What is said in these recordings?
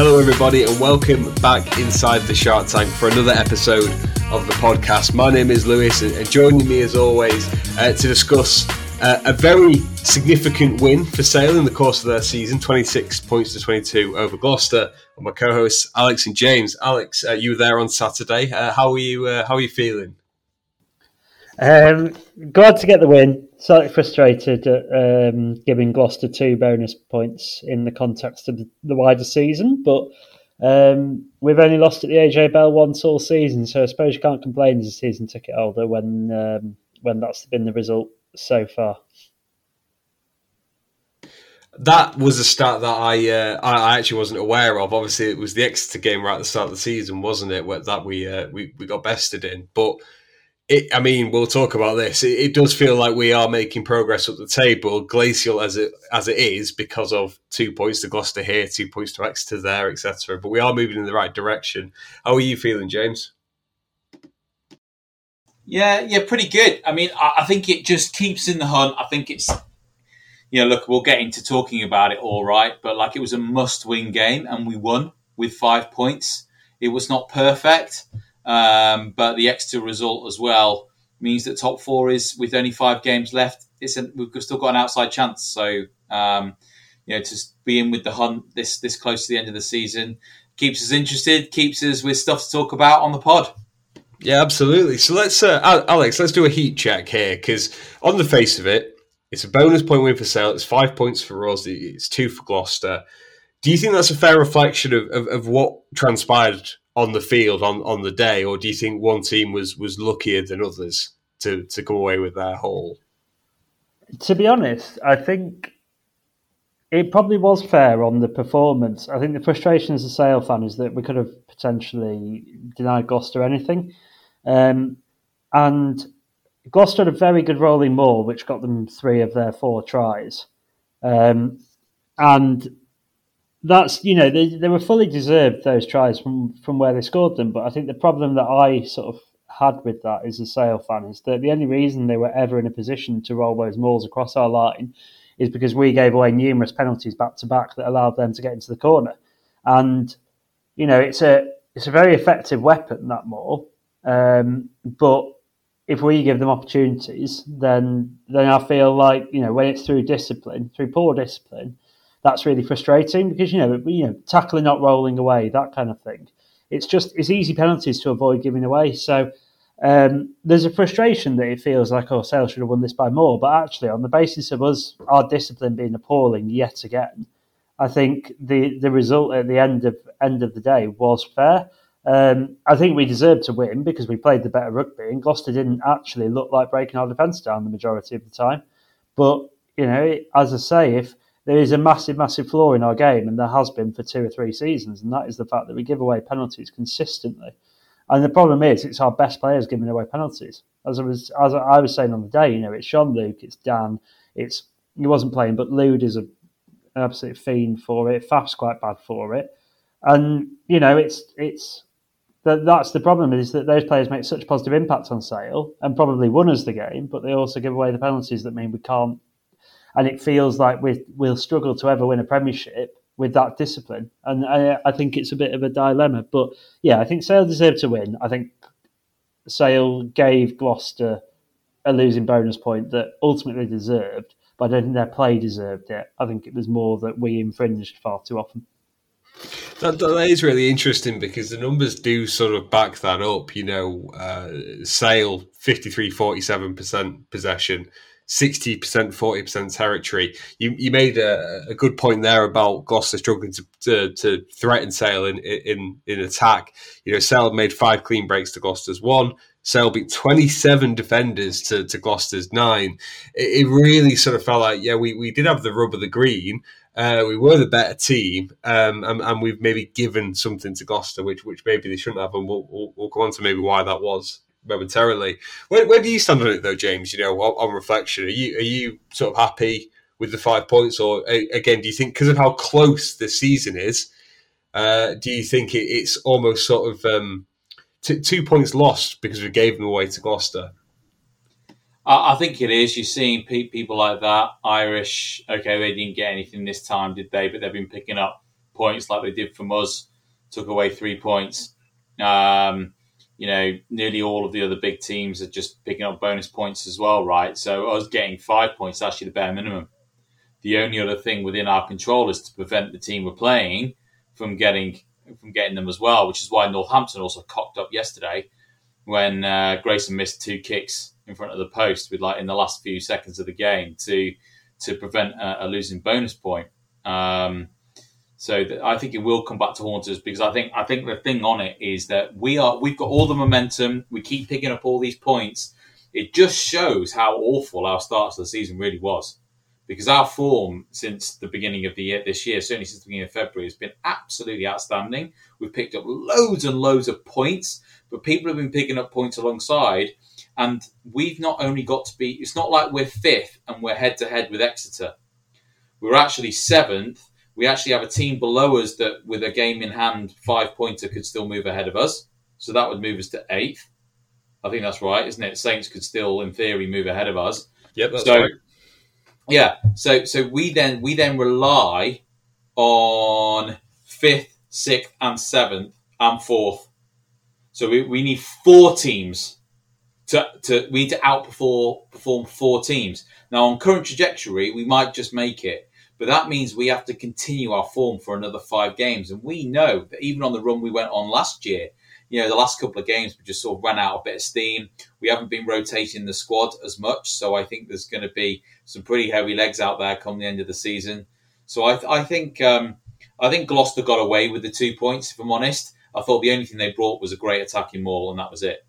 Hello, everybody, and welcome back inside the Shark Tank for another episode of the podcast. My name is Lewis, and joining me as always uh, to discuss uh, a very significant win for Sale in the course of their season 26 points to 22 over Gloucester. And my co hosts, Alex and James. Alex, uh, you were there on Saturday. Uh, how, are you, uh, how are you feeling? Um, glad to get the win. Slightly frustrated at um, giving Gloucester two bonus points in the context of the wider season, but um, we've only lost at the AJ Bell once all season, so I suppose you can't complain as a season ticket holder when um, when that's been the result so far. That was a start that I uh, I actually wasn't aware of. Obviously, it was the Exeter game right at the start of the season, wasn't it? Where, that we uh, we we got bested in, but it, I mean, we'll talk about this. It, it, does feel like we are making progress up the table, glacial as it as it is, because of two points to Gloucester here, two points to Exeter there, etc. But we are moving in the right direction. How are you feeling, James? Yeah, yeah, pretty good. I mean, I, I think it just keeps in the hunt. I think it's, you know, look, we'll get into talking about it all right, but like it was a must-win game, and we won with five points. It was not perfect. Um, but the Exeter result as well means that top four is with only five games left. It's a, we've still got an outside chance. So um, you know to be in with the hunt this this close to the end of the season keeps us interested, keeps us with stuff to talk about on the pod. Yeah, absolutely. So let's, uh, Alex, let's do a heat check here because on the face of it, it's a bonus point win for Sale. It's five points for us. It's two for Gloucester. Do you think that's a fair reflection of, of, of what transpired on the field on, on the day, or do you think one team was was luckier than others to to come away with their haul? To be honest, I think it probably was fair on the performance. I think the frustration as a Sale fan is that we could have potentially denied Gloucester anything, um, and Gloucester had a very good rolling maul, which got them three of their four tries, um, and that's you know they, they were fully deserved those tries from from where they scored them. But I think the problem that I sort of had with that as a Sale fan is that the only reason they were ever in a position to roll those mauls across our line is because we gave away numerous penalties back to back that allowed them to get into the corner. And you know it's a it's a very effective weapon that maul, um, but if we give them opportunities, then then I feel like you know when it's through discipline, through poor discipline that's really frustrating because you know you know tackling not rolling away that kind of thing. It's just it's easy penalties to avoid giving away. So um, there's a frustration that it feels like oh should have won this by more, but actually on the basis of us our discipline being appalling yet again, I think the the result at the end of end of the day was fair. Um, I think we deserved to win because we played the better rugby, and Gloucester didn't actually look like breaking our defence down the majority of the time. But you know, as I say, if there is a massive, massive flaw in our game, and there has been for two or three seasons, and that is the fact that we give away penalties consistently. And the problem is, it's our best players giving away penalties. As I was, as I was saying on the day, you know, it's Jean-Luc, it's Dan, it's he wasn't playing, but Lude is a, an absolute fiend for it. Faf's quite bad for it, and you know, it's it's that that's the problem is that those players make such positive impacts on Sale and probably won us the game, but they also give away the penalties that mean we can't and it feels like we will struggle to ever win a premiership with that discipline. And I, I, think it's a bit of a dilemma. But yeah, I think Sale deserved to win. I think Sale gave Gloucester a losing bonus point that ultimately deserved, but I don't think their play deserved it. I think it was more that we infringed far too often. That, that is really interesting because the numbers do sort of back that up. You know, uh, Sale 53 47% possession, 60%, 40% territory. You, you made a, a, good point there about Gloucester struggling to, to, to, threaten Sale in, in, in attack. You know, Sale made five clean breaks to Gloucester's one. Sale beat 27 defenders to, to Gloucester's nine. It, it, really sort of felt like, yeah, we, we did have the rub of the green. Uh, we were the better team, um, and, and, we've maybe given something to Gloucester, which which maybe they shouldn't have, and we'll, we'll, we'll go on to maybe why that was momentarily. Where, where do you stand on it though, James? You know, on, on, reflection, are you are you sort of happy with the five points, or again, do you think because of how close the season is, uh, do you think it, it's almost sort of um, t- two points lost because we gave them away to Gloucester? I, think it is. You're seeing pe- people like that, Irish. Okay, they didn't get anything this time, did they? But they've been picking up points like they did from us, took away three points. Um, you know, nearly all of the other big teams are just picking up bonus points as well, right? So us getting five points actually the bare minimum. The only other thing within our control is to prevent the team we're playing from getting from getting them as well, which is why Northampton also cocked up yesterday when uh, Grayson missed two kicks in front of the post with like in the last few seconds of the game to to prevent a, a losing bonus point. Um, so I think it will come back to haunt us because I think I think the thing on it is that we are we've got all the momentum. We keep picking up all these points. It just shows how awful our start to the season really was because our form since the beginning of the year this year, certainly since the beginning of February, has been absolutely outstanding. We've picked up loads and loads of points, but people have been picking up points alongside. And we've not only got to be, it's not like we're fifth and we're head to head with Exeter. We're actually seventh. We actually have a team below us that, with a game in hand, five pointer could still move ahead of us. So that would move us to eighth. I think that's right, isn't it? Saints could still, in theory, move ahead of us. Yep, that's so, right. Yeah. So so we then we then rely on fifth, sixth, and seventh and fourth. So we, we need four teams to, to we need to outperform perform four teams. Now on current trajectory, we might just make it, but that means we have to continue our form for another five games. And we know that even on the run we went on last year, you know, the last couple of games we just sort of ran out a bit of steam. We haven't been rotating the squad as much, so I think there's going to be some pretty heavy legs out there come the end of the season. So I, I think um, I think Gloucester got away with the two points. If I'm honest, I thought the only thing they brought was a great attacking maul, and that was it.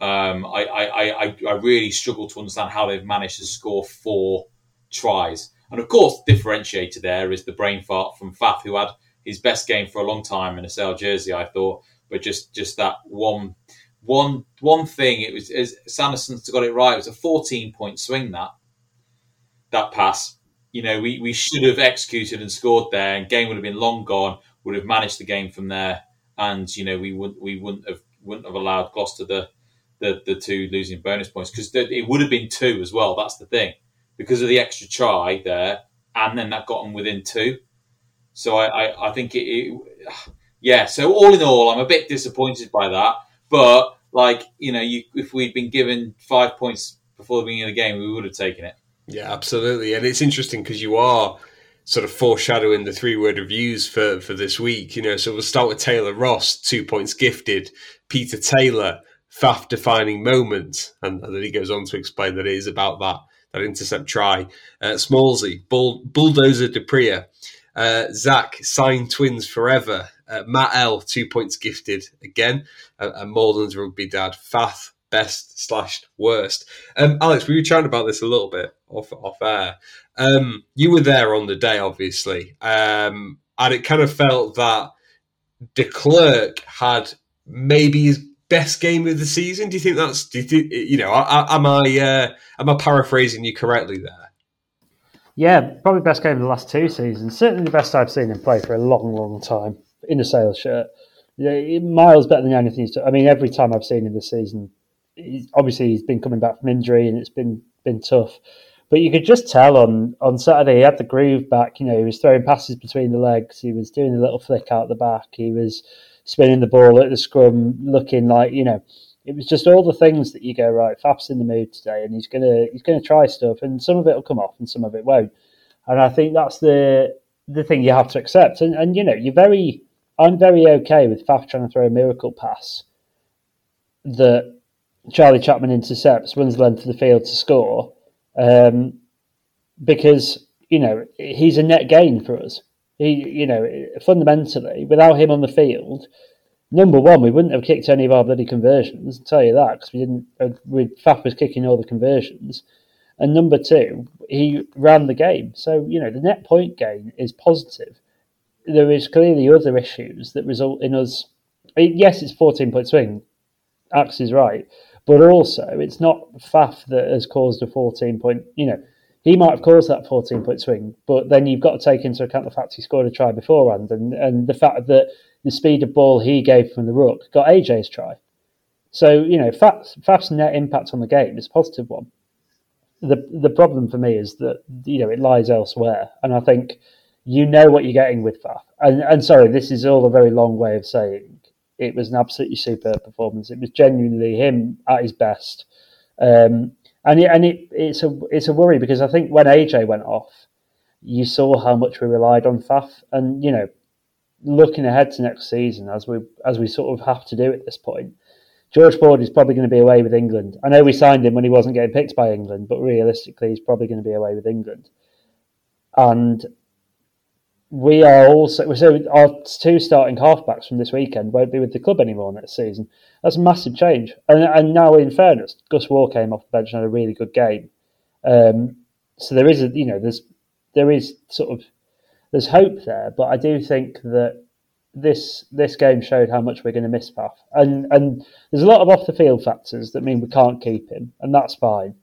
Um, I, I, I, I really struggle to understand how they've managed to score four tries. And of course, the differentiator there is the brain fart from Faf, who had his best game for a long time in a Sale jersey, I thought. But just just that one one one thing, it was as Sanderson's got it right. It was a 14 point swing that that pass. You know, we, we should have executed and scored there, and game would have been long gone. Would have managed the game from there, and you know we wouldn't we wouldn't have wouldn't have allowed Gloucester the the, the two losing bonus points because it would have been two as well. That's the thing because of the extra try there, and then that got them within two. So I, I, I think it, it, yeah. So all in all, I'm a bit disappointed by that. But like you know, you, if we'd been given five points before the beginning of the game, we would have taken it. Yeah, absolutely. And it's interesting because you are sort of foreshadowing the three word reviews for, for this week. You know, so we'll start with Taylor Ross, two points gifted. Peter Taylor, Faf defining moment. And, then he goes on to explain that it is about that, that intercept try. Uh, Smallsy, Bull, Bulldozer du Preez. Uh, Zach, sign twins forever. Uh, Matt L, two points gifted again. Uh, and Malden's rugby dad, Faf, best slash worst. Um, Alex, we were chatting about this a little bit off off air. Um, you were there on the day, obviously, um, and it kind of felt that De Klerk had maybe best game of the season. Do you think that's? Do you think you know? Am I uh, am I paraphrasing you correctly there? Yeah, probably best game of the last two seasons. Certainly the best I've seen him play for a long, long time in a sales shirt. Yeah, miles better than anything. I mean, every time I've seen him this season, he's, obviously he's been coming back from injury and it's been been tough. But you could just tell on, on Saturday he had the groove back. You know, he was throwing passes between the legs. He was doing a little flick out the back. He was spinning the ball at the scrum, looking like you know. It was just all the things that you go right. Faf's in the mood today, and he's gonna he's gonna try stuff, and some of it will come off, and some of it won't. And I think that's the the thing you have to accept. And and you know, you're very I'm very okay with Faf trying to throw a miracle pass that Charlie Chapman intercepts, runs the length of the field to score, um, because you know he's a net gain for us. He, you know, fundamentally, without him on the field, number one, we wouldn't have kicked any of our bloody conversions. I'll tell you that because we didn't. Uh, we Faf was kicking all the conversions, and number two, he ran the game. So you know, the net point gain is positive. There is clearly other issues that result in us. Yes, it's fourteen point swing. Axe is right, but also, it's not Faf that has caused a 14 point, you know, he might have caused that 14 point swing, but then you've got to take into account the fact he scored a try beforehand and, and the fact that the speed of ball he gave from the ruck got AJ's try. So, you know, Faf's net impact on the game is a positive one. The, the problem for me is that, you know, it lies elsewhere. And I think you know what you're getting with Faf. and, and sorry, this is all a very long way of saying it was an absolutely superb performance. It was genuinely him at his best. Um, and it, and it, it's a it's a worry because I think when AJ went off, you saw how much we relied on Faf, and you know, looking ahead to next season as we as we sort of have to do at this point, George Ford is probably going to be away with England. I know we signed him when he wasn't getting picked by England, but realistically, he's probably going to be away with England. And we are also so our two starting halfbacks from this weekend won't be with the club anymore next season. That's a massive change. And, and now, in fairness, Gus Warr came off the bench and had a really good game. Um, so there is a you know there's there is sort of there's hope there, but I do think that this this game showed how much we're going to miss Faf. And and there's a lot of off the field factors that mean we can't keep him, and that's fine.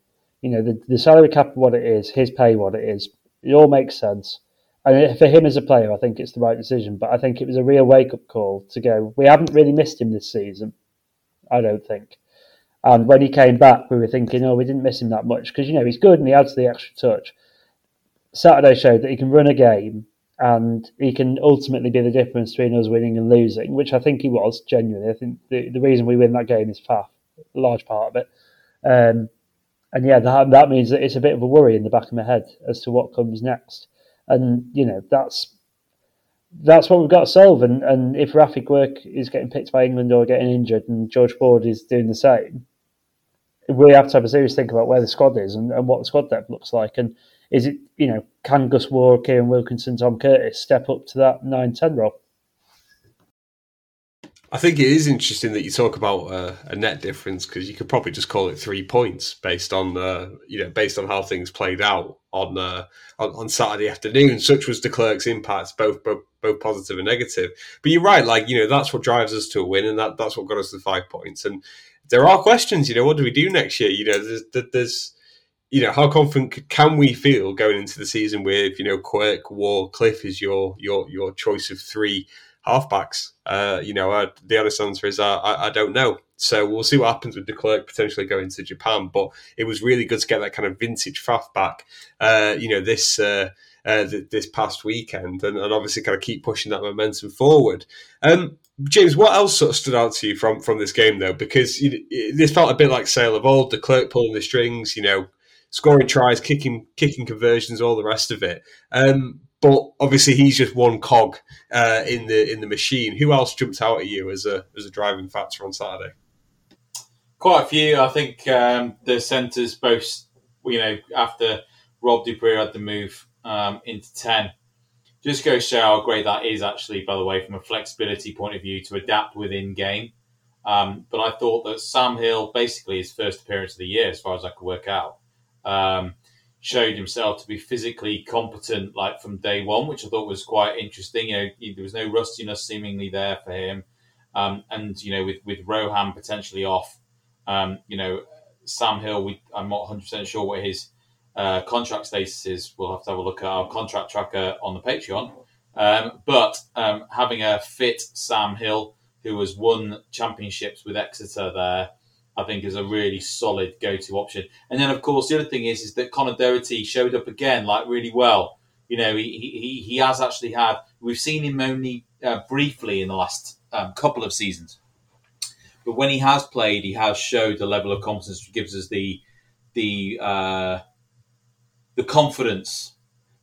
You know the the salary cap what it is, his pay what it is. It all makes sense. And for him as a player, I think it's the right decision. But I think it was a real wake up call to go. We haven't really missed him this season, I don't think. And when he came back, we were thinking, oh, we didn't miss him that much because you know he's good and he adds the extra touch. Saturday showed that he can run a game and he can ultimately be the difference between us winning and losing, which I think he was genuinely. I think the, the reason we win that game is Faf, a large part of it. Um, and yeah, that, that means that it's a bit of a worry in the back of my head as to what comes next and you know that's that's what we've got to solve. And, and if Raffi Quirke is getting picked by England or getting injured, and George Ford is doing the same, we have to have a serious think about where the squad is and, and what the squad depth looks like. And is it you know can Gus Warr, Kieran Wilkinson, Tom Curtis step up to that 9-10 role? I think it is interesting that you talk about uh, a net difference because you could probably just call it three points based on uh, you know based on how things played out on, uh, on, on Saturday afternoon. Such was de Klerk's impact, both, both both positive and negative. But you're right, like you know that's what drives us to a win, and that that's what got us the five points. And there are questions, you know, what do we do next year? You know, there's, there's you know, how confident can we feel going into the season with you know Quirke, Warr, Cliff is your your your choice of three halfbacks? Uh, you know, uh, the honest answer is uh, I, I, don't know. So we'll see what happens with de Klerk potentially going to Japan. But it was really good to get that kind of vintage Faf back. Uh, you know, this. Uh, uh, th- this past weekend, and, and, obviously kind of keep pushing that momentum forward. Um, James, what else sort of stood out to you from from this game though? Because you this felt a bit like Sale of old, de Klerk pulling the strings, you know, scoring tries, kicking kicking conversions, all the rest of it. Um, but obviously he's just one cog uh, in the in the machine. Who else jumped out at you as a as a driving factor on Saturday? Quite a few. I think um, the centres both, you know, after Rob du Preez had the move um, into ten, just go show how great that is. Actually, by the way, from a flexibility point of view, to adapt within game. Um, but I thought that Sam Hill, basically his first appearance of the year, as far as I could work out. Um, showed himself to be physically competent like from day one, which I thought was quite interesting. You know, there was no rustiness seemingly there for him, um, and you know, with with Rohan potentially off, um, you know, Sam Hill, we I'm not 100 percent sure what his uh, contract status is. We'll have to have a look at our contract tracker on the Patreon. Um, but um, having a fit Sam Hill, who has won championships with Exeter there I think is a really solid go-to option. And then, of course, the other thing is is that Conor Doherty showed up again, like really well. You know, he he, he has actually had. We've seen him only uh, briefly in the last um, couple of seasons, but when he has played, he has showed the level of competence which gives us the the uh, the confidence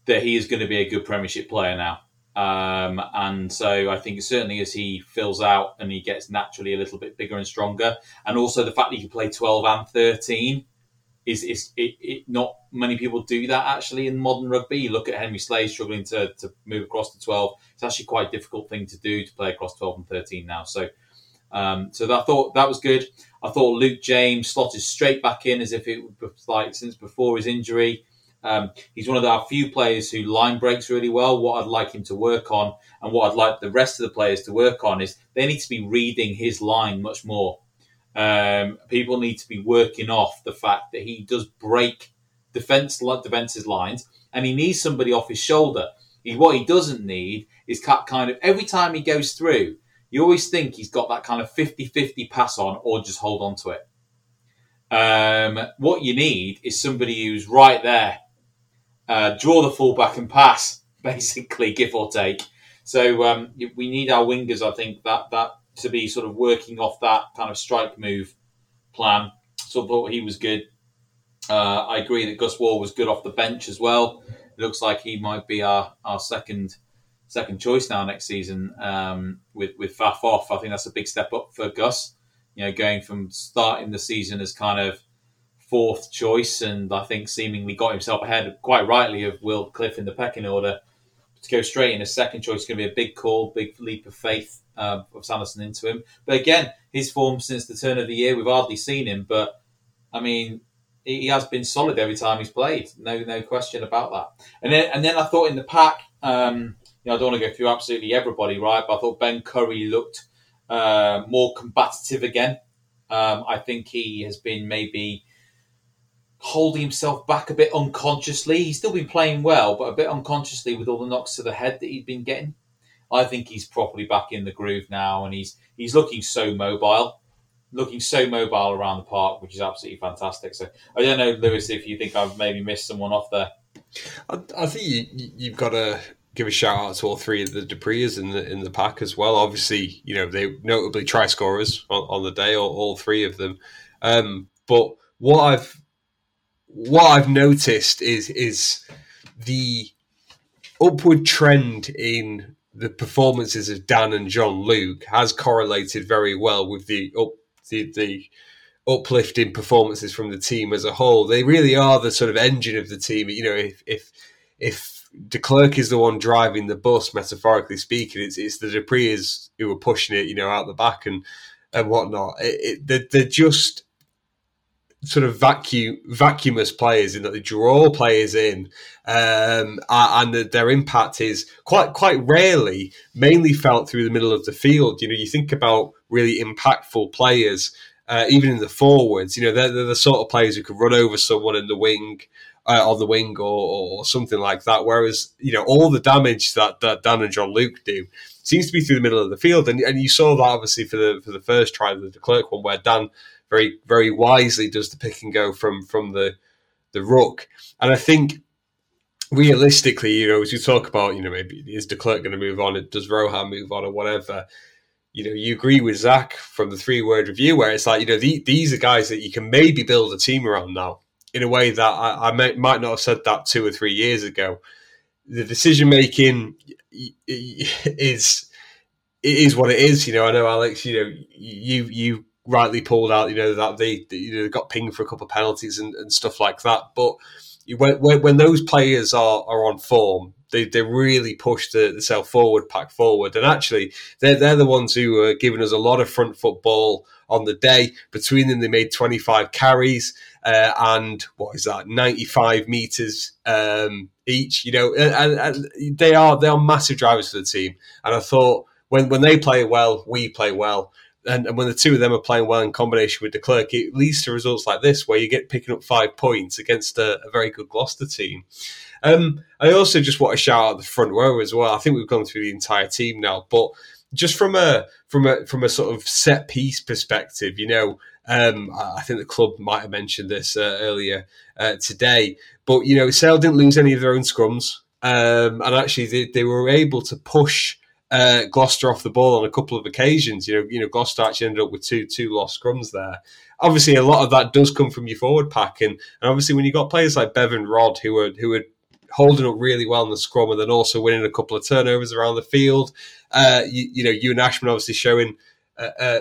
that he is going to be a good Premiership player now. Um, and so I think certainly as he fills out and he gets naturally a little bit bigger and stronger, and also the fact that he can play 12 and 13 is, is it, it, not many people do that actually in modern rugby. Look at Henry Slade struggling to, to move across to 12. It's actually quite a difficult thing to do to play across 12 and 13 now. So, um, so I thought that was good. I thought Luke James slotted straight back in as if it was like since before his injury. Um, he's one of our few players who line breaks really well. What I'd like him to work on, and what I'd like the rest of the players to work on, is they need to be reading his line much more. Um, people need to be working off the fact that he does break defense defenses lines, and he needs somebody off his shoulder. He, what he doesn't need is kind of every time he goes through, you always think he's got that kind of 50-50 pass on or just hold on to it. Um, what you need is somebody who's right there uh, draw the fullback and pass, basically, give or take. So um, we need our wingers, I think, that that to be sort of working off that kind of strike move plan. So I thought he was good. Uh, I agree that Gus Warr was good off the bench as well. It looks like he might be our, our second second choice now next season um, with with Faf off. I think that's a big step up for Gus. You know, going from starting the season as kind of fourth choice, and I think seemingly got himself ahead quite rightly of Will Cliff in the pecking order. To go straight in as second choice is going to be a big call, big leap of faith uh, of Sanderson into him. But again, his form since the turn of the year, we've hardly seen him. But I mean, he has been solid every time he's played. No, no question about that. And then, and then I thought in the pack, um, you know, I don't want to go through absolutely everybody, right? But I thought Ben Curry looked uh, more combative again. Um, I think he has been maybe holding himself back a bit unconsciously. He's still been playing well, but a bit unconsciously with all the knocks to the head that he'd been getting. I think he's properly back in the groove now, and he's he's looking so mobile, looking so mobile around the park, which is absolutely fantastic. So I don't know, Lewis, if you think I've maybe missed someone off there. I, I think you, you've got to give a shout out to all three of the du Preez in the in the pack as well. Obviously, you know they notably try scorers on, on the day, all, all three of them. Um, but what I've what I've noticed is is the upward trend in the performances of Dan and Jean-Luc has correlated very well with the up the, the uplifting performances from the team as a whole. They really are the sort of engine of the team. You know, if if if De Klerk is the one driving the bus, metaphorically speaking, it's it's the du Preez who are pushing it, you know, out the back and and whatnot. It, it, they're, they're just sort of vacuum vacuumous players in that they draw players in, um, and their impact is quite quite rarely mainly felt through the middle of the field. You know, you think about really impactful players, uh, even in the forwards. You know, they're, they're, the sort of players who could run over someone in the wing. Uh, on the wing or, or something like that. Whereas, you know, all the damage that, that Dan and Jean-Luc do seems to be through the middle of the field. And, and you saw that obviously for the for the first try, the De Klerk one, where Dan very very wisely does the pick and go from from the the ruck. And I think realistically, you know, as you talk about, you know, maybe is De Klerk going to move on? Does Rohan move on or whatever? You know, you agree with Zach from the three word review where it's like, you know, the, these are guys that you can maybe build a team around now in a way that I, I may, might not have said that two or three years ago. The decision making is it is what it is. You know, I know Alex. You know, you you rightly pulled out, you know, that they, you know, got pinged for a couple of penalties and, and stuff like that. But when, when, when, those players are, are on form, they, they really push the, the self forward pack forward. And actually, they're, they're the ones who are giving us a lot of front football on the day. Between them, they made 25 carries uh, and what is that, 95 meters um, each, you know, and, and they are, they are massive drivers for the team. And I thought when, when they play well, we play well and, and, when the two of them are playing well in combination with de Klerk, it leads to results like this, where you get picking up five points against a, a very good Gloucester team. Um, I also just want to shout out the front row as well. I think we've gone through the entire team now, but just from a from a from a sort of set piece perspective, you know, um, I think the club might have mentioned this uh, earlier uh, today, but you know, Sale didn't lose any of their own scrums, um, and actually they, they were able to push uh, Gloucester off the ball on a couple of occasions. You know, you know, Gloucester actually ended up with two two lost scrums there. Obviously, a lot of that does come from your forward pack, and, and obviously when you got players like Bevan Rodd who are who are holding up really well in the scrum, and then also winning a couple of turnovers around the field. Uh, you, know, Ewan Ashman obviously showing uh, uh,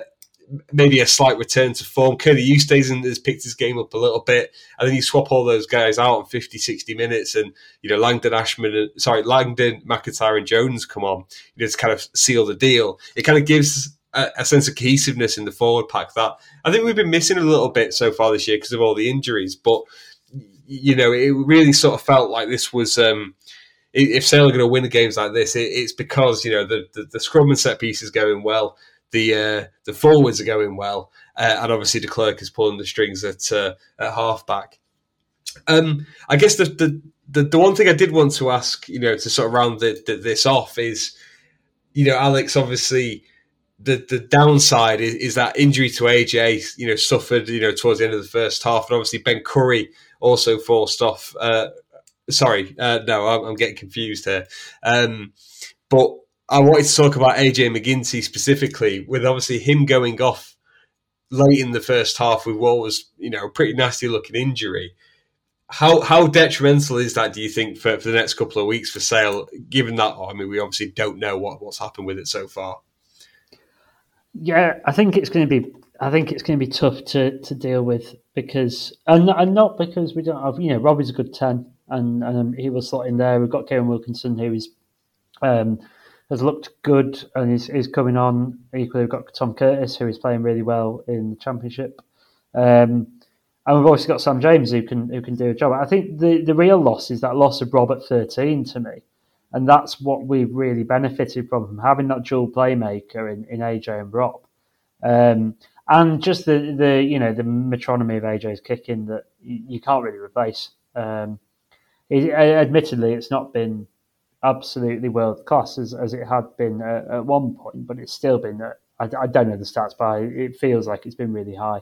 maybe a slight return to form. Coenie Oosthuizen has picked his game up a little bit, and then you swap all those guys out in 50, 60 minutes, and you know Langdon, Ashman, sorry, Langdon, McIntyre, and Jones come on, you know, to kind of seal the deal. It kind of gives a, a, sense of cohesiveness in the forward pack that I think we've been missing a little bit so far this year because of all the injuries. But you know, it really sort of felt like this was. Um, if Sale are going to win the games like this, it's because you know the, the, the scrum and set piece is going well the uh, the forwards are going well, uh, and obviously de Klerk is pulling the strings at uh, at halfback. Um, I guess the, the, the the one thing I did want to ask, you know, to sort of round the, the, this off is, you know, Alex obviously. The, the downside is, is that injury to AJ, you know, suffered, you know, towards the end of the first half, and obviously Ben Curry also forced off. Uh, sorry, uh, no, I'm, I'm, getting confused here. Um, but I wanted to talk about AJ MacGinty specifically, with obviously him going off late in the first half with what was, you know, a pretty nasty looking injury. How how detrimental is that? Do you think for, for the next couple of weeks for Sale? Given that, I mean, we obviously don't know what, what's happened with it so far. Yeah, I think it's going to be. I think it's going to be tough to, to deal with because, and, and not because we don't have, you know, Robbie's a good ten, and, and he will slot in there. We've got Kieran Wilkinson, who is um, has looked good and is, is coming on. Equally, we've got Tom Curtis, who is playing really well in the Championship. Um, and we've also got Sam James who can who can do a job. I think the, the real loss is that loss of Rob at 13 to me. And that's what we've really benefited from, from having that dual playmaker in, in AJ and Rob. Um, and just the, the you know the metronomy of AJ's kicking that you, you can't really replace. Um, it, admittedly, it's not been absolutely world class as, as it had been at, at one point, but it's still been. I, I, don't know the stats, but it feels like it's been really high.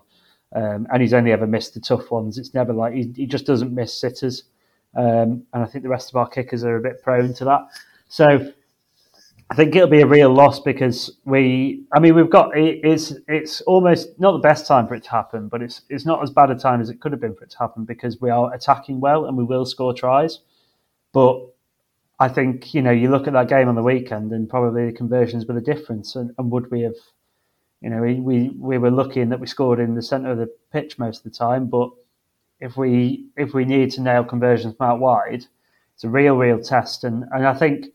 Um, and he's only ever missed the tough ones. It's never like he, he just doesn't miss sitters. Um, and I think the rest of our kickers are a bit prone to that. So I think it'll be a real loss because we, I mean, we've got it, it's it's almost not the best time for it to happen, but it's it's not as bad a time as it could have been for it to happen because we are attacking well and we will score tries. But I think you know you look at that game on the weekend and probably the conversions were the difference. And, and would we have, you know, we, we we were lucky in that we scored in the centre of the pitch most of the time. But if we if we need to nail conversions from out wide, it's a real real test. And and I think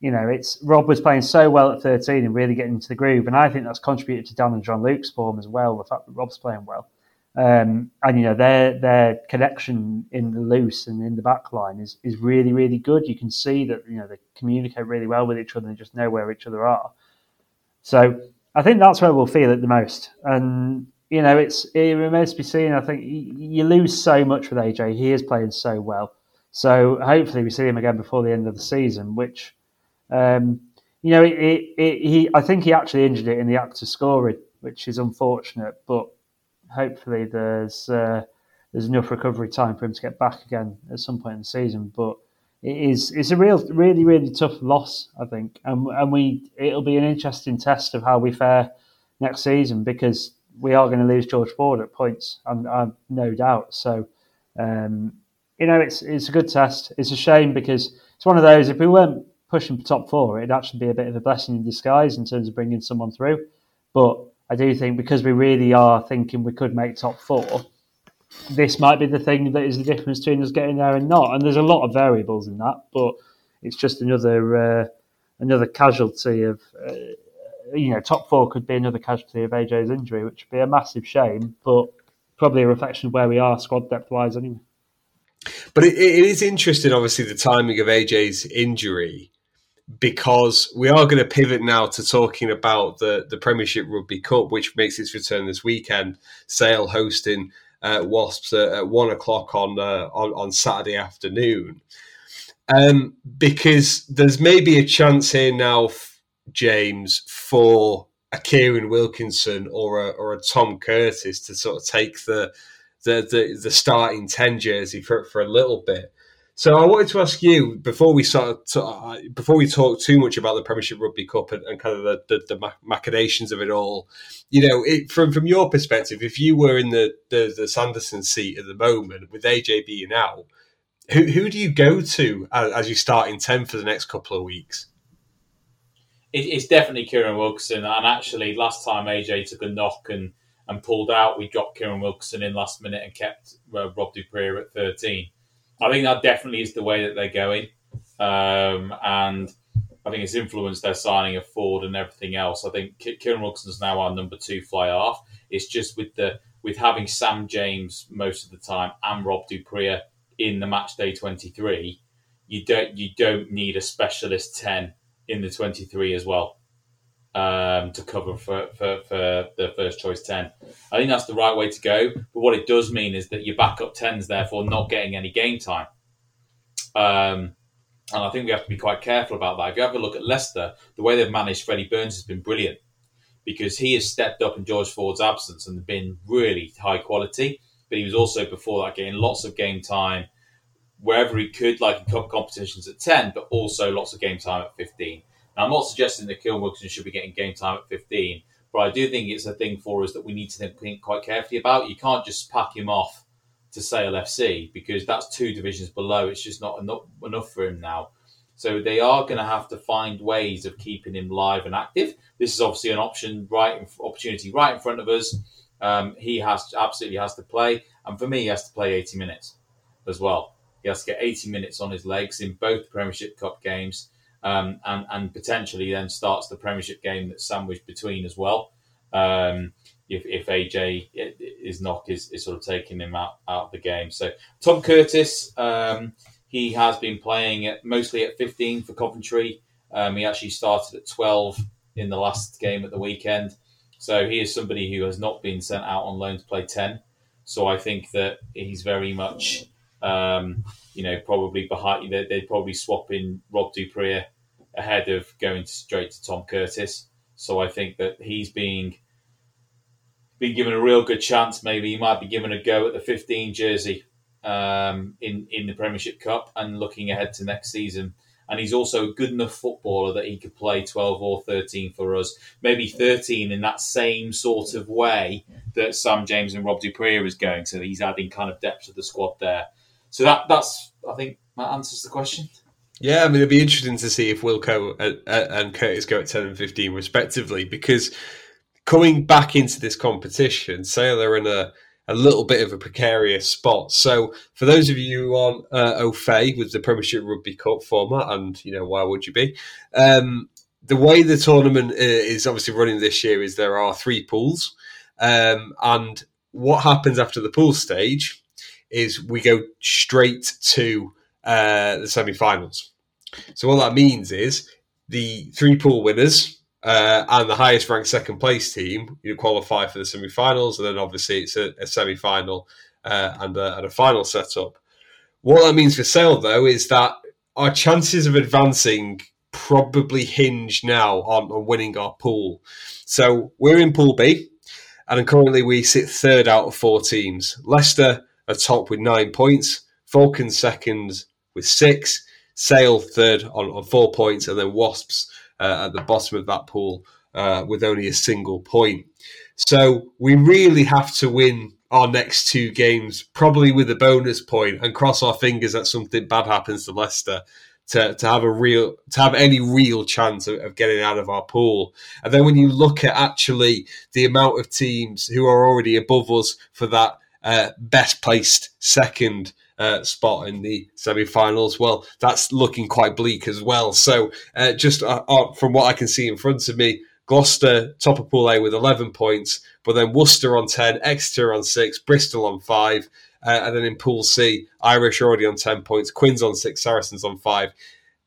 you know it's Rob was playing so well at 13 and really getting into the groove, and I think that's contributed to Dan and Jean-Luc's form as well. The fact that Rob's playing well. Um, and you know their their connection in the loose and in the back line is, is really really good. You can see that you know they communicate really well with each other and just know where each other are. So I think that's where we'll feel it the most. And you know it's it remains to be seen. I think you lose so much with AJ. He is playing so well. So hopefully we see him again before the end of the season. Which um, you know it, it, it, he I think he actually injured it in the act of scoring, which is unfortunate, but hopefully there's uh, there's enough recovery time for him to get back again at some point in the season. But it is it's a real really really tough loss, I think, and and we it'll be an interesting test of how we fare next season because we are going to lose George Ford at points, I'm, I'm no doubt. So. Um, you know, it's it's a good test. It's a shame because it's one of those. If we weren't pushing for top four, it'd actually be a bit of a blessing in disguise in terms of bringing someone through. But I do think because we really are thinking we could make top four, this might be the thing that is the difference between us getting there and not. And there's a lot of variables in that, but it's just another uh, another casualty of uh, you know top four could be another casualty of AJ's injury, which would be a massive shame, but probably a reflection of where we are squad depth wise anyway. But it, it is interesting, obviously, the timing of AJ's injury because we are going to pivot now to talking about the, the Premiership Rugby Cup, which makes its return this weekend. Sale hosting uh, Wasps at, at, one o'clock on, uh, on on Saturday afternoon. Um, because there's maybe a chance here now, James, for a Kieran Wilkinson or a, or a Tom Curtis to sort of take the the, the, the starting ten jersey for for a little bit. So I wanted to ask you before we start uh, before we talk too much about the Premiership Rugby Cup and, and kind of the, the, the, machinations of it all. You know, it, from from your perspective, if you were in the, the, the Sanderson seat at the moment with AJ being out, who who do you go to as, as you start in ten for the next couple of weeks? It, it's definitely Kieran Wilkinson, and actually, last time AJ took a knock and and pulled out, we dropped Kieran Wilkinson in last minute and kept uh, Rob du Preez at thirteen. I think that definitely is the way that they're going, um, and I think it's influenced their signing of Ford and everything else. I think Kieran Wilkinson's now our number two fly half. It's just with the with having Sam James most of the time and Rob du Preez in the match day twenty three, you don't you don't need a specialist ten in the twenty three as well um, to cover for, for, for the first choice 10. I think that's the right way to go. But what it does mean is that your backup 10's therefore not getting any game time. Um, and I think we have to be quite careful about that. If you have a look at Leicester, the way they've managed Freddie Burns has been brilliant because he has stepped up in George Ford's absence and been really high quality. But he was also before that getting lots of game time wherever he could, like in cup competitions at 10, but also lots of game time at 15. I'm not suggesting that Kieran Wilkinson should be getting game time at 15, but I do think it's a thing for us that we need to think quite carefully about. You can't just pack him off to Sale FC because that's two divisions below. It's just not enough, enough for him now. So they are going to have to find ways of keeping him live and active. This is obviously an option, right, opportunity right in front of us. Um, he has absolutely has to play, and for me, he has to play 80 minutes as well. He has to get 80 minutes on his legs in both Premiership Cup games, um, and and potentially then starts the Premiership game that's sandwiched between as well. Um, if, if AJ is knock is, is sort of taking him out, out of the game. So Tom Curtis, um, he has been playing at, mostly at 15 for Coventry. Um, he actually started at 12 in the last game at the weekend. So he is somebody who has not been sent out on loan to play 10. So I think that he's very much, um, you know, probably behind. They'd, probably swap in Rob du Preez ahead of going straight to Tom Curtis. So I think that he's being been given a real good chance. Maybe he might be given a go at the 15 jersey um, in in the Premiership Cup and looking ahead to next season and he's also a good enough footballer that he could play 12 or 13 for us, maybe 13 in that same sort of way that Sam James and Rob du Preez is going. So he's adding kind of depth to the squad there. So that that's I think that answers the question. Yeah, I mean it'd be interesting to see if Wilco and, and Curtis go at 10 and 15 respectively because coming back into this competition, say they're in a a little bit of a precarious spot. So, for those of you on uh, au fait with the Premiership Rugby Cup format, and you know why would you be? Um, the way the tournament uh, is obviously running this year is there are three pools, um, and what happens after the pool stage is we go straight to uh, the semi-finals. So what that means is the three pool winners uh, and the highest ranked second place team you qualify for the semi-finals, and then obviously it's a, a semi-final uh, and, a, and a final setup. What that means for Sale though is that our chances of advancing probably hinge now on, on winning our pool. So we're in Pool B, and currently we sit third out of four teams. Leicester are top with nine points, Falcons second with six, Sale third on, on four points, and then Wasps uh, at the bottom of that pool uh, with only a single point. So we really have to win our next two games, probably with a bonus point, and cross our fingers that something bad happens to Leicester. To, to have a real to have any real chance of, of, getting out of our pool and then when you look at actually the amount of teams who are already above us for that uh, best placed second uh, spot in the semi-finals. Well, that's looking quite bleak as well. So, uh, just uh, uh, from what I can see in front of me, Gloucester top of Pool A with 11 points, but then Worcester on 10, Exeter on 6, Bristol on 5, uh, and then in Pool C, Irish already on 10 points, Quins on 6, Saracens on 5.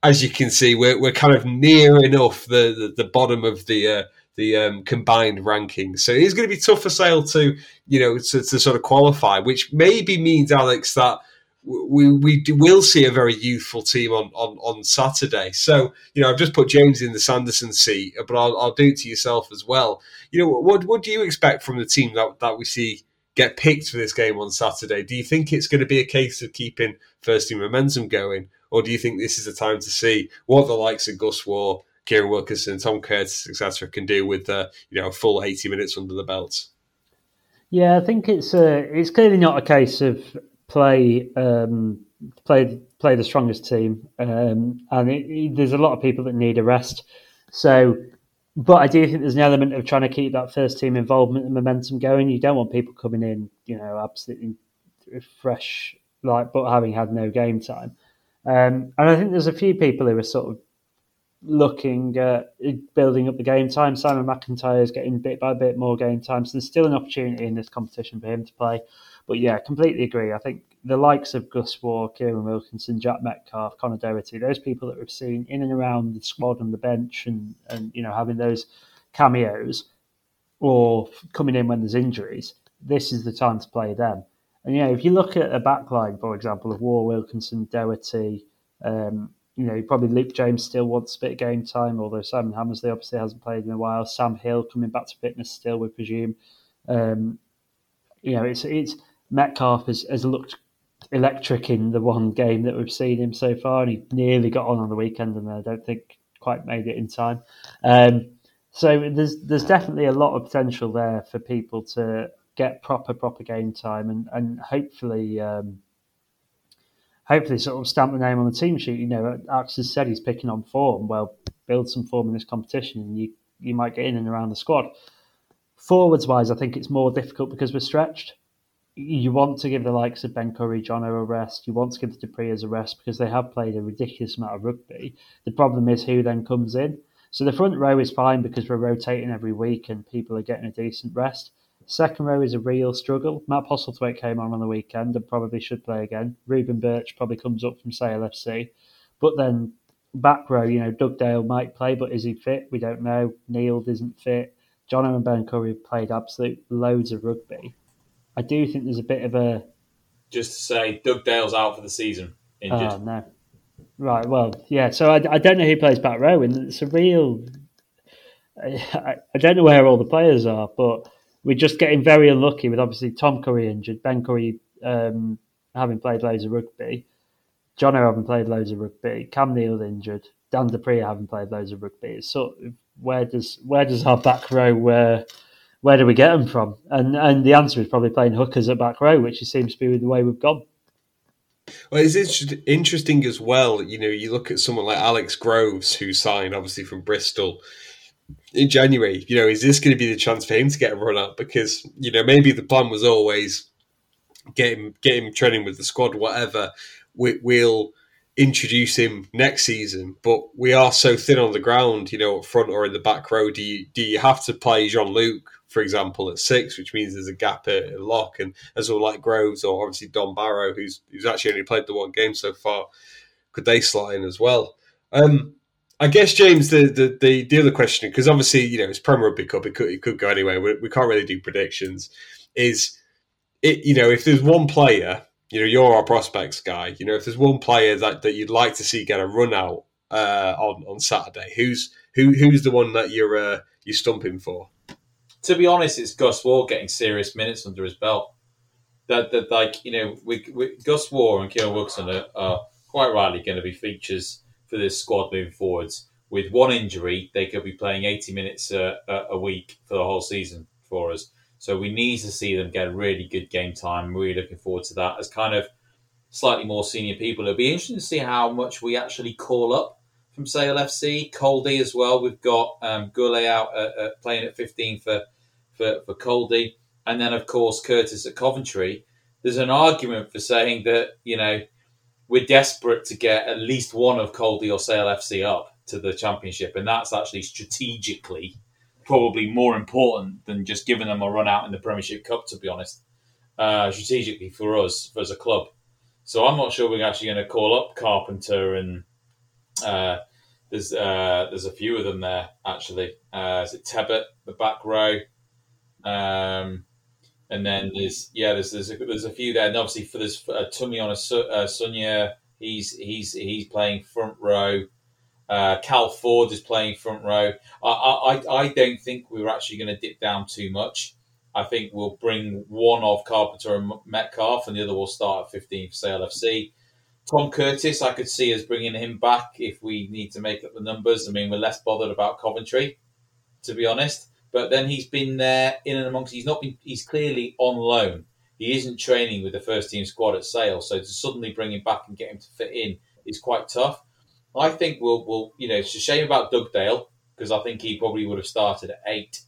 As you can see, we're, we're kind of near enough the, the, the bottom of the uh, the um, combined rankings. So it is going to be tough for Sale to, you know, to, to sort of qualify, which maybe means, Alex, that we we will see a very youthful team on, on, on Saturday. So you know, I've just put James in the Sanderson seat, but I'll, I'll do it to yourself as well. You know, what what do you expect from the team that that we see get picked for this game on Saturday? Do you think it's going to be a case of keeping first team momentum going, or do you think this is a time to see what the likes of Gus Warr, Kieran Wilkinson, Tom Curtis, etc., can do with uh, you know a full eighty minutes under the belt? Yeah, I think it's uh, it's clearly not a case of play um, play play the strongest team, um, and it, it, there's a lot of people that need a rest. So, but I do think there's an element of trying to keep that first team involvement and momentum going. You don't want people coming in, you know, absolutely fresh, like but having had no game time. Um, and I think there's a few people who are sort of looking at building up the game time. Simon McIntyre is getting bit by bit more game time, so there's still an opportunity in this competition for him to play. But yeah, completely agree. I think the likes of Gus Warr, Kieran Wilkinson, Jack Metcalfe, Connor Doherty, those people that we've seen in and around the squad and the bench and, and you know, having those cameos or coming in when there's injuries, this is the time to play them. And yeah, if you look at a backline, for example, of Warr, Wilkinson, Doherty, um, you know, probably Luke James still wants a bit of game time, although Simon Hammersley obviously hasn't played in a while. Sam Hill coming back to fitness still, we presume. Um, you know, it's it's Metcalfe has, has looked electric in the one game that we've seen him so far, and he nearly got on on the weekend, and I don't think quite made it in time. Um, so there's there's definitely a lot of potential there for people to get proper proper game time and and hopefully. Um, hopefully, sort of stamp the name on the team sheet. You know, Axe has said he's picking on form. Well, build some form in this competition, and you you might get in and around the squad. Forwards wise, I think it's more difficult because we're stretched. You want to give the likes of Ben Curry, John a rest. You want to give the du Preez a rest because they have played a ridiculous amount of rugby. The problem is who then comes in. So the front row is fine because we're rotating every week and people are getting a decent rest. Second row is a real struggle. Matt Postlethwaite came on on the weekend and probably should play again. Reuben Birch probably comes up from Sale FC. But then back row, you know, Dugdale might play, but is he fit? We don't know. Neild isn't fit. John and Ben Curry have played absolute loads of rugby. I do think there's a bit of a. Just to say, Dugdale's out for the season, injured. Oh, no. Right, well, yeah, so I, I don't know who plays back row, and it's a real. I, I don't know where all the players are, but we're just getting very unlucky with obviously Tom Curry injured, Ben Curry um, having played loads of rugby, John having played loads of rugby, Cam Neild injured, Dan du Preez having played loads of rugby. Of where does where does our back row where where do we get them from? And and the answer is probably playing hookers at back row, which seems to be the way we've gone. Well, it's interesting as well. You know, you look at someone like Alex Groves, who signed obviously from Bristol in January. You know, is this going to be the chance for him to get a run up? Because you know, maybe the plan was always get him get him training with the squad, whatever. We, will introduce him next season, but we are so thin on the ground, you know, up front or in the back row. Do you do you have to play Jean-Luc, for example, at six, which means there's a gap at, lock, and as well like Groves or obviously Don Barrow, who's who's actually only played the one game so far, could they slot in as well? Um, I guess James, the the the, the other question, because obviously you know it's Premier Rugby Cup, it could it could go anywhere. We, we can't really do predictions. Is it you know if there's one player you know, you're our prospects guy. You know, if there's one player that, that you'd like to see get a run out uh, on on Saturday, who's who who's the one that you're uh, you're stumping for? To be honest, it's Gus Warr getting serious minutes under his belt. That that like you know, we, we, Gus Warr and Kieran Wilson are, are quite rightly going to be features for this squad moving forwards. With one injury, they could be playing 80 minutes uh, a week for the whole season for us. So we need to see them get a really good game time. Really looking forward to that. As kind of slightly more senior people, it'll be interesting to see how much we actually call up from Sale FC. Caldy as well. We've got um, out uh, uh, playing at 15 for, for, for Caldy. And then, of course, Curtis at Coventry. There's an argument for saying that, you know, we're desperate to get at least one of Caldy or Sale FC up to the championship. And that's actually strategically probably more important than just giving them a run out in the Premiership Cup, to be honest, uh, strategically for us as a club. So I'm not sure we're actually going to call up Carpenter and uh, there's uh, there's a few of them there actually. Uh, is it Tebbit, the back row? Um, and then there's yeah, there's there's a, there's a few there, and obviously for this uh, Tummy on a uh, Sunya, he's he's he's playing front row. Uh, Cal Ford is playing front row. I, I, I don't think we're actually going to dip down too much. I think we'll bring one of Carpenter and Metcalf, and the other will start at 15 for Sale FC. Tom Curtis, I could see us bringing him back if we need to make up the numbers. I mean, we're less bothered about Coventry, to be honest. But then he's been there in and amongst. He's not been. He's clearly on loan. He isn't training with the first team squad at Sale, so to suddenly bring him back and get him to fit in is quite tough. I think we'll, we'll you know, it's a shame about Dugdale because I think he probably would have started at eight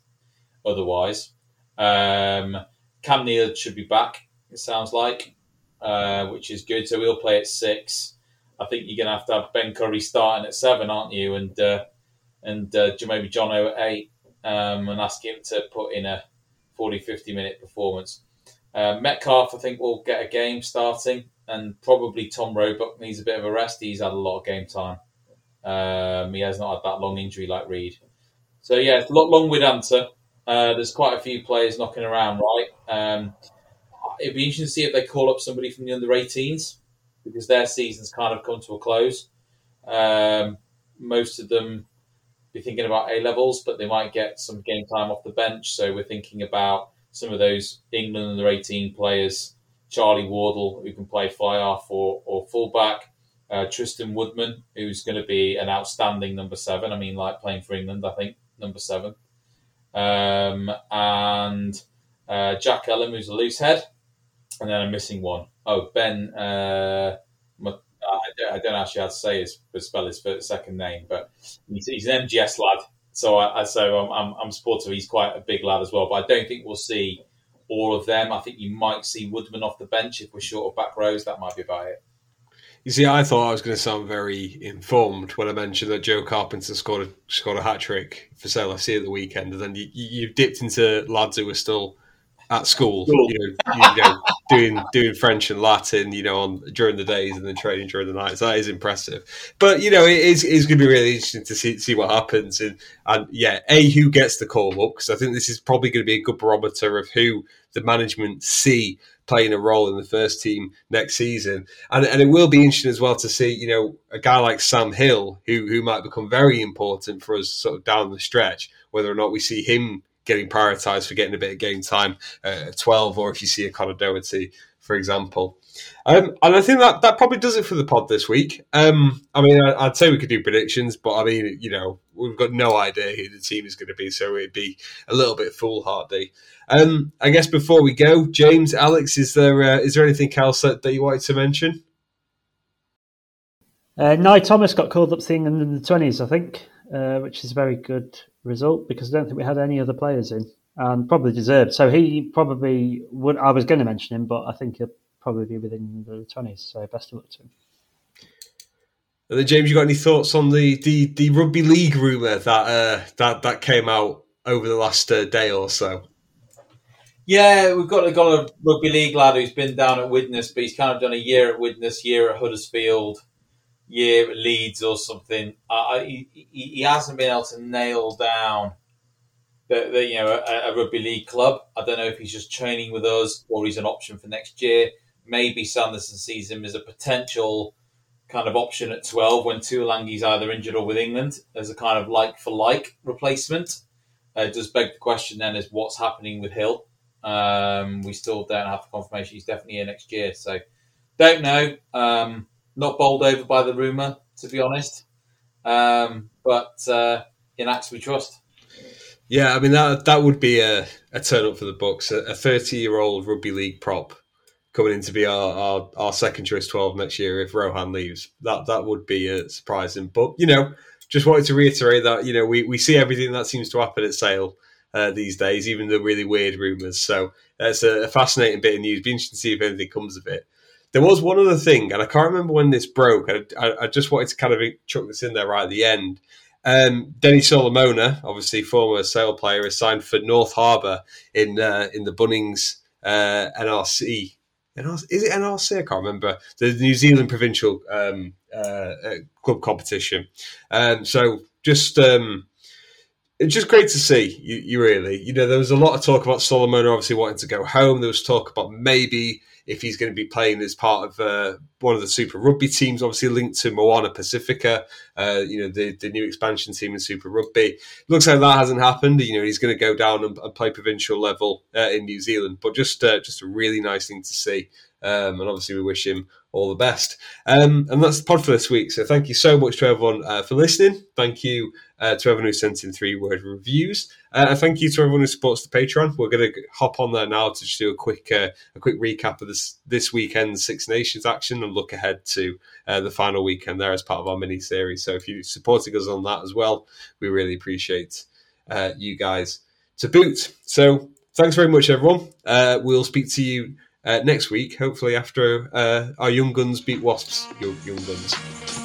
otherwise. Um, Cam Neild should be back, it sounds like, uh, which is good. So we'll play at six. I think you're going to have to have Ben Curry starting at seven, aren't you? And uh, and uh, maybe Jono at eight um, and ask him to put in a 40, 50 minute performance. Uh, Metcalf, I think, will get a game starting and probably Tom Roebuck needs a bit of a rest. He's had a lot of game time. Um, he has not had that long injury like Reed. So yeah, lot long with answer. Uh, there's quite a few players knocking around, right? Um, it'd be interesting to see if they call up somebody from the under 18s because their season's kind of come to a close. Um, most of them be thinking about A levels, but they might get some game time off the bench. So we're thinking about some of those England under 18 players Charlie Wardle, who can play fly half or, or fullback, uh, Tristan Woodman, who's going to be an outstanding number seven. I mean, like playing for England, I think number seven, um, and uh, Jack Ellum, who's a loose head, and then I'm missing one. Oh, Ben. Uh, I don't actually have to say his spell his second name, but he's, he's an MGS lad. So I, so I'm, I'm, I'm supportive. He's quite a big lad as well, but I don't think we'll see all of them. I think you might see Woodman off the bench if we're short of back rows. That might be about it. You see, I thought I was going to sound very informed when I mentioned that Joe Carpenter scored a, scored a hat trick for Sale at the weekend, and then you, you dipped into lads who were still at school, you know, you know, doing doing French and Latin, you know, on during the days and then training during the nights. That is impressive. But you know, it is it's going to be really interesting to see see what happens. And and yeah, a who gets the call up because I think this is probably going to be a good barometer of who the management see playing a role in the first team next season. And and it will be interesting as well to see, you know, a guy like Sam Hill who who might become very important for us sort of down the stretch. Whether or not we see him getting prioritised for getting a bit of game time uh, at 12, or if you see a Conor Doherty, for example. Um, and I think that, that probably does it for the pod this week. Um, I mean, I, would say we could do predictions, but I mean, you know, we've got no idea who the team is going to be, so it'd be a little bit foolhardy. Um, I guess before we go, James, Alex, is there uh, is there anything else that, that you wanted to mention? Uh, Nye Thomas got called up England in the twenties, I think, uh, which is very good result because I don't think we had any other players in and probably deserved. So he probably would. I was going to mention him, but I think he'll probably be within the twenties. So best of luck to him. And then James, you got any thoughts on the the, the rugby league rumor that uh, that that came out over the last uh, day or so? Yeah, we've got, got a rugby league lad who's been down at Widnes, but he's kind of done a year at Widnes, year at Huddersfield year at Leeds or something, he, he hasn't been able to nail down the, the you know a, a, rugby league club. I don't know if he's just training with us or he's an option for next year. Maybe Sanderson sees him as a potential kind of option at 12 when Tuilagi's either injured or with England as a kind of like for like replacement. Uh, does beg the question then is what's happening with Hill? Um, we still don't have confirmation he's definitely here next year, so don't know. Um, not bowled over by the rumor, to be honest. Um, but uh, in Axe we trust. Yeah, I mean that that would be a, a turn up for the books. A thirty year old rugby league prop coming in to be our, our, our, second choice twelve next year if Rohan leaves. That that would be surprising. But you know, just wanted to reiterate that you know we, we see everything that seems to happen at Sale uh, these days, even the really weird rumours. So it's a, a, fascinating bit of news. Be interesting to see if anything comes of it. There was one other thing, and I can't remember when this broke. I, I, I just wanted to kind of chuck this in there right at the end. Um, Denny Solomona, obviously former Sale player, is signed for North Harbour in uh, in the Bunnings uh, NRC. Is it NRC? I can't remember. The New Zealand provincial um, uh, uh club competition. Um, so just um, it's just great to see you, you, really. You know, there was a lot of talk about Solomona obviously wanting to go home. There was talk about maybe if he's going to be playing as part of uh, one of the Super Rugby teams, obviously linked to Moana Pacifica, uh, you know, the, the new expansion team in Super Rugby. Looks like that hasn't happened. You know, he's going to go down and, and play provincial level uh, in New Zealand, but just uh, just a really nice thing to see. Um, and obviously, we wish him all the best. Um, and that's the pod for this week. So thank you so much to everyone uh, for listening. Thank you uh, to everyone who sent in three word reviews. Uh, and thank you to everyone who supports the Patreon. We're going to hop on there now to just do a quick uh, a quick recap of this this weekend's Six Nations action and look ahead to uh, the final weekend there as part of our mini series. So if you're supporting us on that as well, we really appreciate uh, you guys to boot. So thanks very much, everyone. we'll speak to you next week, hopefully after uh, our young guns beat Wasps, young, young guns.